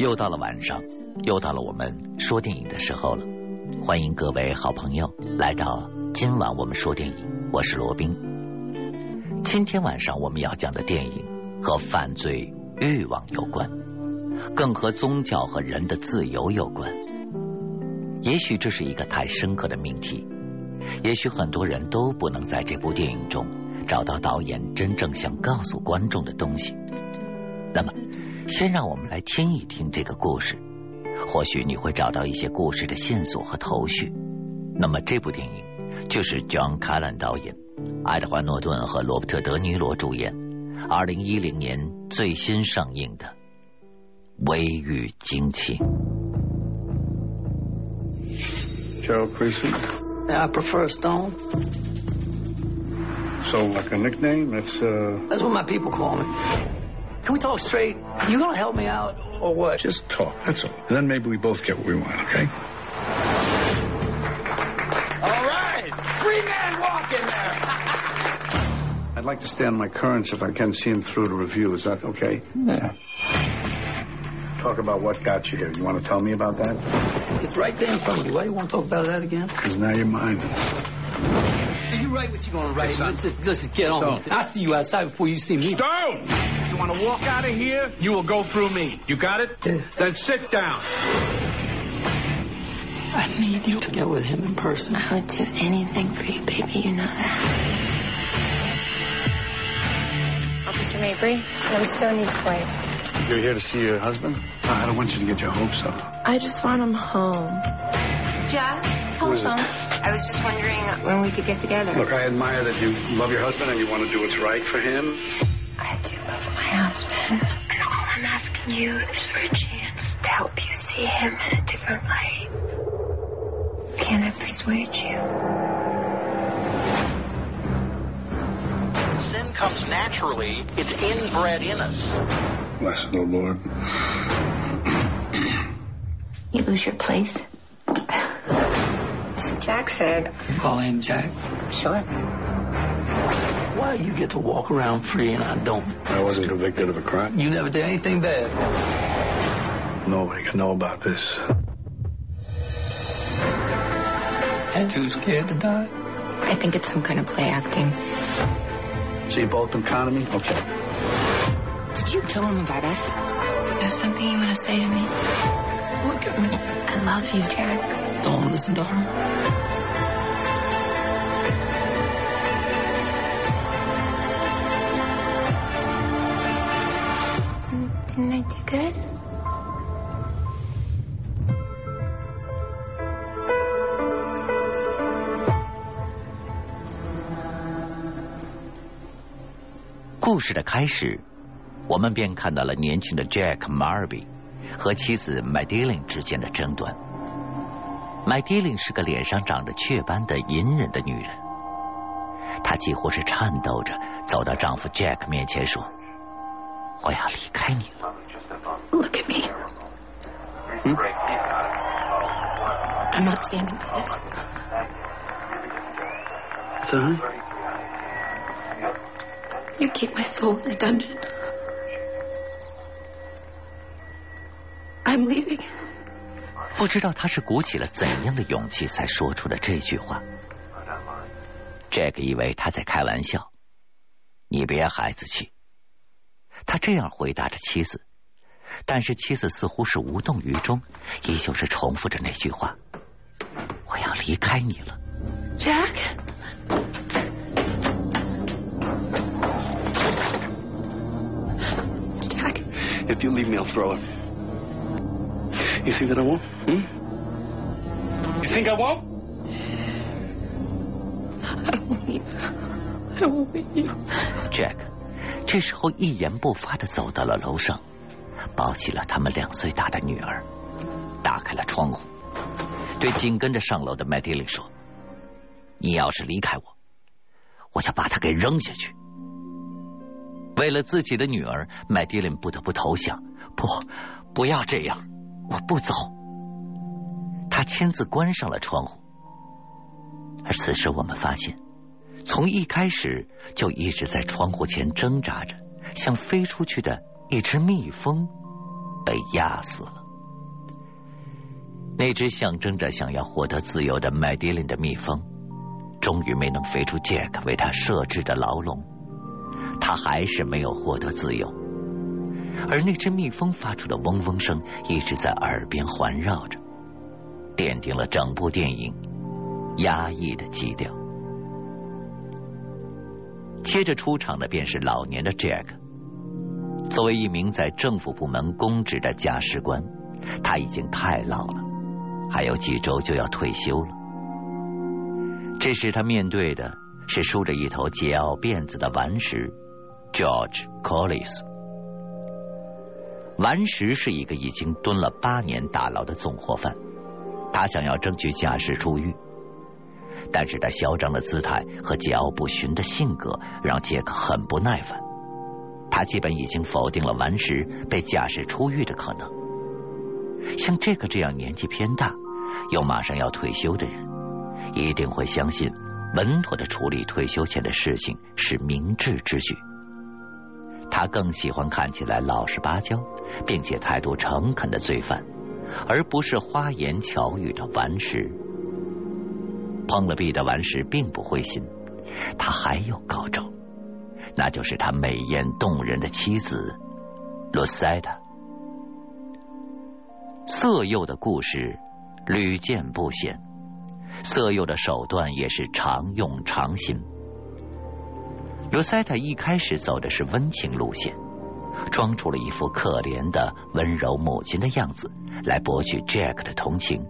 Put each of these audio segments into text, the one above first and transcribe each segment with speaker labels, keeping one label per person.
Speaker 1: 又到了晚上，又到了我们说电影的时候了。欢迎各位好朋友来到今晚我们说电影，我是罗宾。今天晚上我们要讲的电影和犯罪欲望有关，更和宗教和人的自由有关。也许这是一个太深刻的命题，也许很多人都不能在这部电影中找到导演真正想告诉观众的东西。那么。先让我们来听一听这个故事，或许你会找到一些故事的线索和头绪。那么这部电影就是 John c a l l a n 导演、爱德华诺顿和罗伯特·德尼罗主演，二零一零年最新上映的《微雨惊情》。
Speaker 2: Gerald Creasy.
Speaker 3: I prefer Stone.
Speaker 2: So, like a nickname? That's uh.
Speaker 3: That's what my people call me. Can we talk straight? You gonna help me out or what?
Speaker 2: Just talk. That's all. And then maybe we both get what we want. Okay?
Speaker 3: All right. Free man walk in there.
Speaker 2: I'd like to stay on my currents if I can see him through the review. Is that okay?
Speaker 3: Yeah.
Speaker 2: Talk about what got you here. You want to tell me about that?
Speaker 3: It's right there in front of you. Why do you want to talk about that again?
Speaker 2: Because now you're mine.
Speaker 3: You write what you're gonna write.
Speaker 2: Hey,
Speaker 3: let's, just, let's just get on.
Speaker 2: Stone.
Speaker 3: I'll see you outside before you see me.
Speaker 4: Stone! You want to walk out of here? You will go through me. You got it?
Speaker 3: Yeah.
Speaker 4: Then sit down.
Speaker 3: I need you to get with him in person.
Speaker 5: I would do anything for you, baby. You know that.
Speaker 6: Officer Mabry, I'm Stoney's wife.
Speaker 2: You're here to see your husband? Uh, I don't want you to get your hopes up.
Speaker 5: I just want him home.
Speaker 6: Jack,
Speaker 2: Who is it?
Speaker 6: I was just wondering when we could get together.
Speaker 2: Look, I admire that you love your husband and you want to do what's right for him.
Speaker 5: I do love my husband. And all I'm asking you is for a chance to help you see him in a different light. Can I persuade you?
Speaker 7: Sin comes naturally. It's inbred in us.
Speaker 2: Blessed, O Lord.
Speaker 5: You lose your place.
Speaker 6: So Jack said,
Speaker 3: Call him Jack.
Speaker 6: sure.
Speaker 3: Why you get to walk around free and I don't?
Speaker 2: I wasn't convicted of a crime.
Speaker 3: You never did anything bad.
Speaker 2: Nobody can know about this.
Speaker 3: And too scared to die?
Speaker 6: I think it's some kind of play acting.
Speaker 2: So you both been conning me? Okay.
Speaker 6: Did you tell him about us?
Speaker 5: There's something you want to say to me?
Speaker 3: Look at me.
Speaker 5: I love you, Jack.
Speaker 3: Don't listen to her.
Speaker 1: 事的开始，我们便看到了年轻的 Jack Marby 和妻子 Madeline 之间的争端。Madeline 是个脸上长着雀斑的隐忍的女人，她几乎是颤抖着走到丈夫 Jack 面前说：“我要离开你了。
Speaker 5: Look at me. I'm not standing for this.
Speaker 2: So, huh?
Speaker 5: You keep my soul in a dungeon. I'm leaving. ”
Speaker 1: 不知道他是鼓起了怎样的勇气才说出了这句话。Jack 以为他在开玩笑，你别孩子气。他这样回答着妻子，但是妻子似乎是无动于衷，依旧是重复着那句话：“我要离开你了。
Speaker 5: Jack?
Speaker 2: If you leave me, I'll throw it. You think that I won't? Hmm? You think I won't?
Speaker 5: I won't leave. I won't leave you.
Speaker 1: ”Jack 这时候一言不发的走到了楼上，抱起了他们两岁大的女儿，打开了窗户，对紧跟着上楼的麦迪琳说：“你要是离开我，我就把她给扔下去。”为了自己的女儿，麦迪琳不得不投降。不，不要这样，我不走。他亲自关上了窗户。而此时，我们发现，从一开始就一直在窗户前挣扎着，像飞出去的一只蜜蜂，被压死了。那只象征着想要获得自由的麦迪琳的蜜蜂，终于没能飞出杰克为他设置的牢笼，他还是没有获得自由。而那只蜜蜂发出的嗡嗡声一直在耳边环绕着，奠定了整部电影压抑的基调。接着出场的便是老年的 Jack。作为一名在政府部门公职的驾驶官，他已经太老了，还有几周就要退休了。这时他面对的是梳着一头桀骜辫子的顽石 George Collis。顽石是一个已经蹲了八年大牢的纵火犯，他想要争取假释出狱。但是他嚣张的姿态和桀骜不驯的性格让杰克很不耐烦。他基本已经否定了顽石被假释出狱的可能。像这个这样年纪偏大又马上要退休的人，一定会相信稳妥的处理退休前的事情是明智之举。他更喜欢看起来老实巴交并且态度诚恳的罪犯，而不是花言巧语的顽石。碰了壁的顽石并不灰心，他还有高招，那就是他美艳动人的妻子罗塞塔。色诱的故事屡见不鲜，色诱的手段也是常用常新。罗塞塔一开始走的是温情路线，装出了一副可怜的温柔母亲的样子，来博取 Jack 的同情。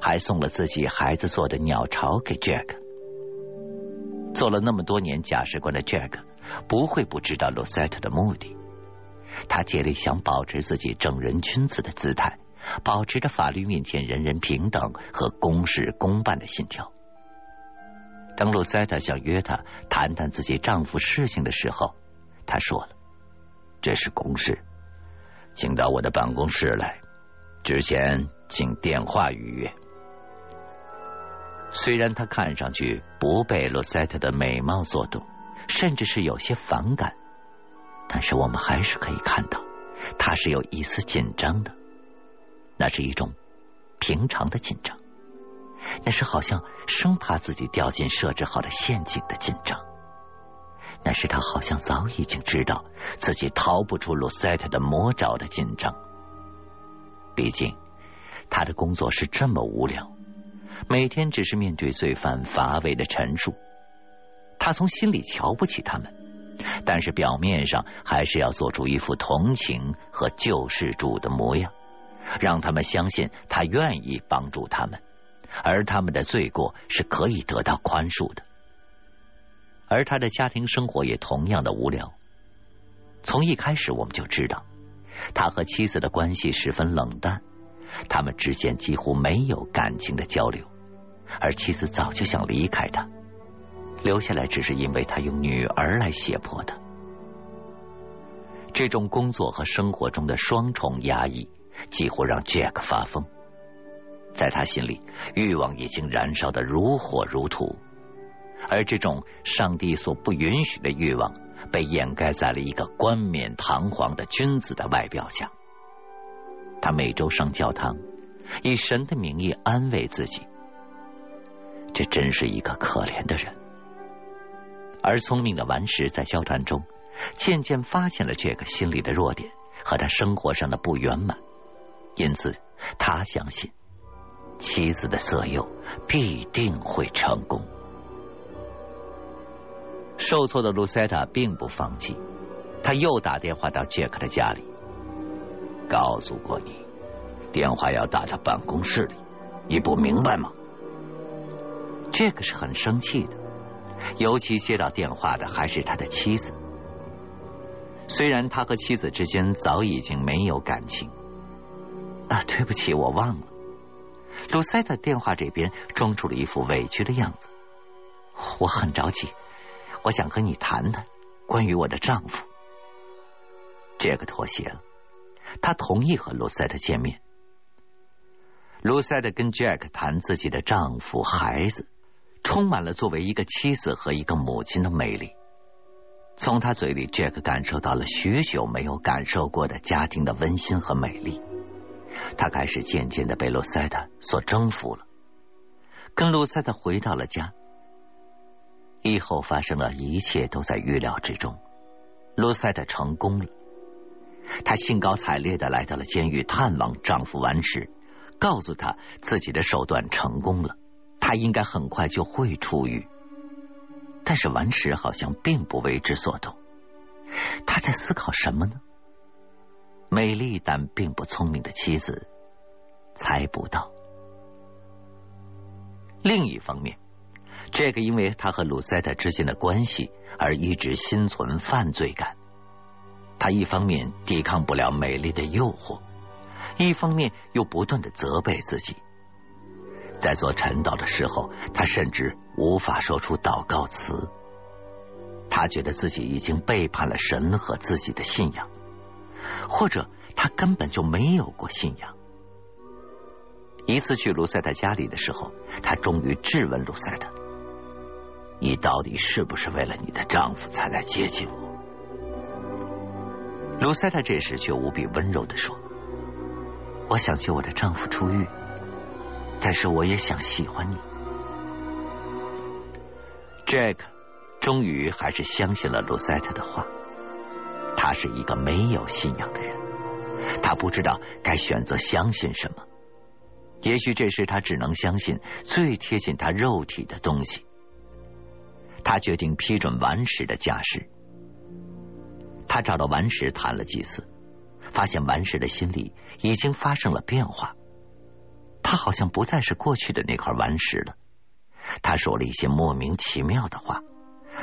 Speaker 1: 还送了自己孩子做的鸟巢给 Jack。做了那么多年假释官的 Jack 不会不知道 l o s e t t 的目的。他竭力想保持自己正人君子的姿态，保持着法律面前人人平等和公事公办的信条。当 l o s e t t 想约她谈谈自己丈夫事情的时候，她说了：“这是公事，请到我的办公室来。之前请电话预约。”虽然他看上去不被罗塞特的美貌所动，甚至是有些反感，但是我们还是可以看到，他是有一丝紧张的。那是一种平常的紧张，那是好像生怕自己掉进设置好的陷阱的紧张，那是他好像早已经知道自己逃不出罗塞特的魔爪的紧张。毕竟，他的工作是这么无聊。每天只是面对罪犯乏味的陈述，他从心里瞧不起他们，但是表面上还是要做出一副同情和救世主的模样，让他们相信他愿意帮助他们，而他们的罪过是可以得到宽恕的。而他的家庭生活也同样的无聊。从一开始我们就知道，他和妻子的关系十分冷淡，他们之间几乎没有感情的交流。而妻子早就想离开他，留下来只是因为他用女儿来胁迫他。这种工作和生活中的双重压抑，几乎让 Jack 发疯。在他心里，欲望已经燃烧的如火如荼，而这种上帝所不允许的欲望，被掩盖在了一个冠冕堂皇的君子的外表下。他每周上教堂，以神的名义安慰自己。这真是一个可怜的人，而聪明的顽石在交谈中渐渐发现了这个心理的弱点和他生活上的不圆满，因此他相信妻子的色诱必定会成功。受挫的露塞塔并不放弃，他又打电话到杰克的家里，告诉过你，电话要打到办公室里，你不明白吗？这个是很生气的，尤其接到电话的还是他的妻子。虽然他和妻子之间早已经没有感情，啊，对不起，我忘了。鲁塞特电话这边装出了一副委屈的样子。我很着急，我想和你谈谈关于我的丈夫。杰克妥协了，他同意和鲁塞特见面。鲁塞特跟 Jack 谈自己的丈夫、孩子。充满了作为一个妻子和一个母亲的魅力。从他嘴里，Jack 感受到了许久没有感受过的家庭的温馨和美丽。他开始渐渐的被卢塞特所征服了，跟卢塞特回到了家。以后发生了一切都在预料之中。卢塞特成功了，她兴高采烈的来到了监狱探望丈夫完石，告诉他自己的手段成功了，他应该很快就会出狱。但是完石好像并不为之所动，他在思考什么呢？美丽但并不聪明的妻子猜不到。另一方面，这个因为他和鲁塞特之间的关系而一直心存犯罪感。他一方面抵抗不了美丽的诱惑，一方面又不断的责备自己。在做晨祷的时候，他甚至无法说出祷告词。他觉得自己已经背叛了神和自己的信仰，或者他根本就没有过信仰。一次去卢塞特家里的时候，他终于质问卢塞特：“你到底是不是为了你的丈夫才来接近我？”卢塞特这时却无比温柔的说：“我想救我的丈夫出狱。”但是我也想喜欢你，Jack。终于还是相信了卢塞特的话。他是一个没有信仰的人，他不知道该选择相信什么。也许这时他只能相信最贴近他肉体的东西。他决定批准顽石的假释。他找到顽石谈了几次，发现顽石的心里已经发生了变化。他好像不再是过去的那块顽石了。他说了一些莫名其妙的话，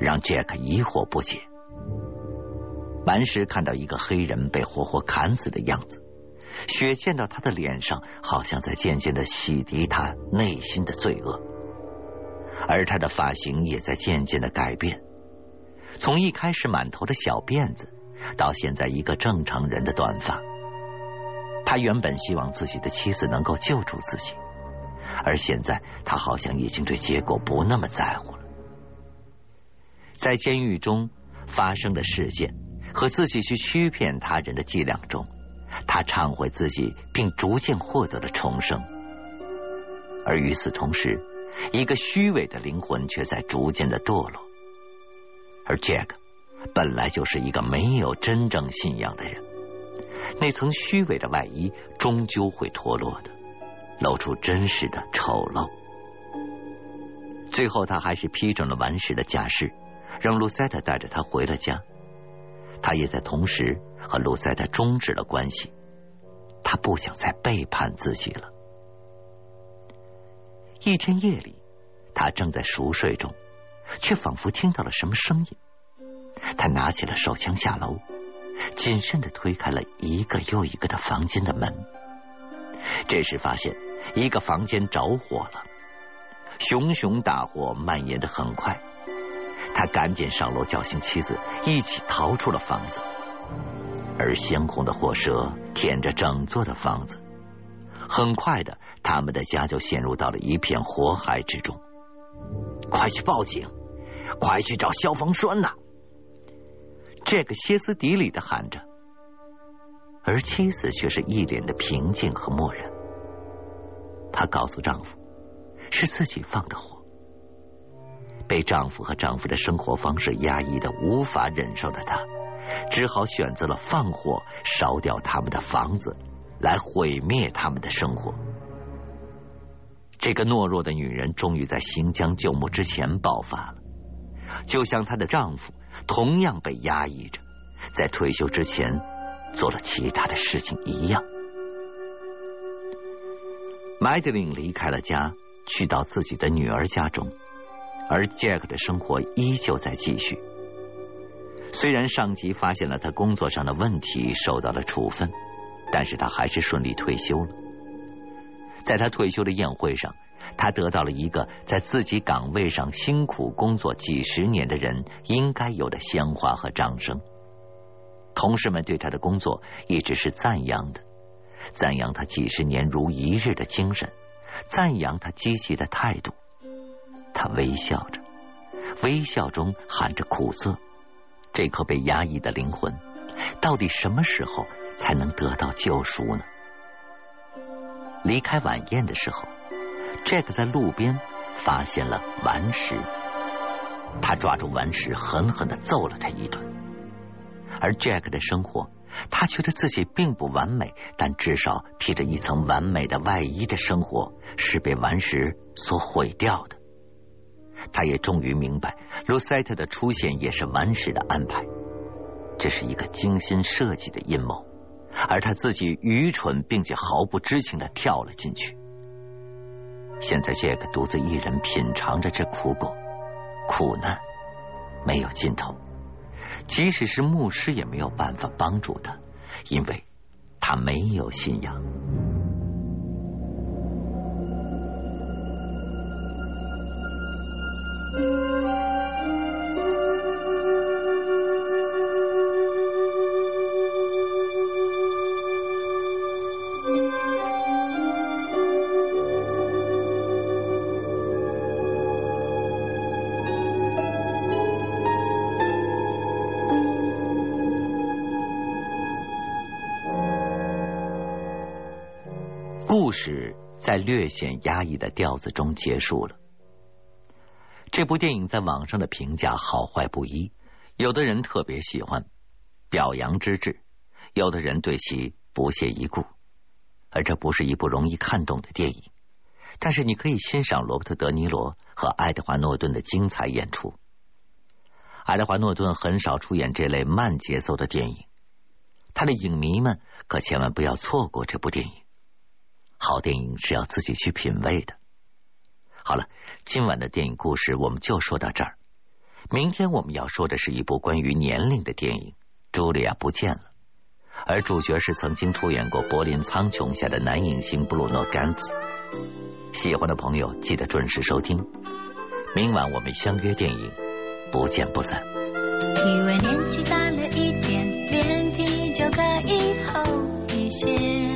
Speaker 1: 让杰克疑惑不解。顽石看到一个黑人被活活砍死的样子，血溅到他的脸上，好像在渐渐的洗涤他内心的罪恶。而他的发型也在渐渐的改变，从一开始满头的小辫子，到现在一个正常人的短发。他原本希望自己的妻子能够救助自己，而现在他好像已经对结果不那么在乎了。在监狱中发生的事件和自己去欺骗他人的伎俩中，他忏悔自己，并逐渐获得了重生。而与此同时，一个虚伪的灵魂却在逐渐的堕落。而 Jack 本来就是一个没有真正信仰的人。那层虚伪的外衣终究会脱落的，露出真实的丑陋。最后，他还是批准了完事的假释，让卢塞特带着他回了家。他也在同时和卢塞特终止了关系，他不想再背叛自己了。一天夜里，他正在熟睡中，却仿佛听到了什么声音。他拿起了手枪下楼。谨慎的推开了一个又一个的房间的门，这时发现一个房间着火了，熊熊大火蔓延的很快，他赶紧上楼叫醒妻子，一起逃出了房子。而鲜红的火舌舔着整座的房子，很快的，他们的家就陷入到了一片火海之中。快去报警！快去找消防栓呐！这个歇斯底里的喊着，而妻子却是一脸的平静和漠然。她告诉丈夫，是自己放的火。被丈夫和丈夫的生活方式压抑的无法忍受的她，只好选择了放火烧掉他们的房子，来毁灭他们的生活。这个懦弱的女人终于在行将就木之前爆发了，就像她的丈夫。同样被压抑着，在退休之前做了其他的事情一样。麦德琳离开了家，去到自己的女儿家中，而杰克的生活依旧在继续。虽然上级发现了他工作上的问题，受到了处分，但是他还是顺利退休了。在他退休的宴会上。他得到了一个在自己岗位上辛苦工作几十年的人应该有的鲜花和掌声。同事们对他的工作一直是赞扬的，赞扬他几十年如一日的精神，赞扬他积极的态度。他微笑着，微笑中含着苦涩，这颗被压抑的灵魂，到底什么时候才能得到救赎呢？离开晚宴的时候，Jack 在路边发现了顽石，他抓住顽石，狠狠的揍了他一顿。而 Jack 的生活，他觉得自己并不完美，但至少披着一层完美的外衣的生活是被顽石所毁掉的。他也终于明白，Lucette 的出现也是顽石的安排，这是一个精心设计的阴谋。而他自己愚蠢并且毫不知情的跳了进去。现在杰克独自一人品尝着这苦果，苦难没有尽头，即使是牧师也没有办法帮助他，因为他没有信仰。故事在略显压抑的调子中结束了。这部电影在网上的评价好坏不一，有的人特别喜欢，表扬之至；有的人对其不屑一顾。而这不是一部容易看懂的电影，但是你可以欣赏罗伯特·德尼罗和爱德华·诺顿的精彩演出。爱德华·诺顿很少出演这类慢节奏的电影，他的影迷们可千万不要错过这部电影。好电影是要自己去品味的。好了，今晚的电影故事我们就说到这儿。明天我们要说的是一部关于年龄的电影，《茱莉亚不见了》，而主角是曾经出演过《柏林苍穹》下的男影星布鲁诺·甘茨。喜欢的朋友记得准时收听，明晚我们相约电影，不见不散。
Speaker 5: 以为年纪大了一点，脸皮就可以厚一些。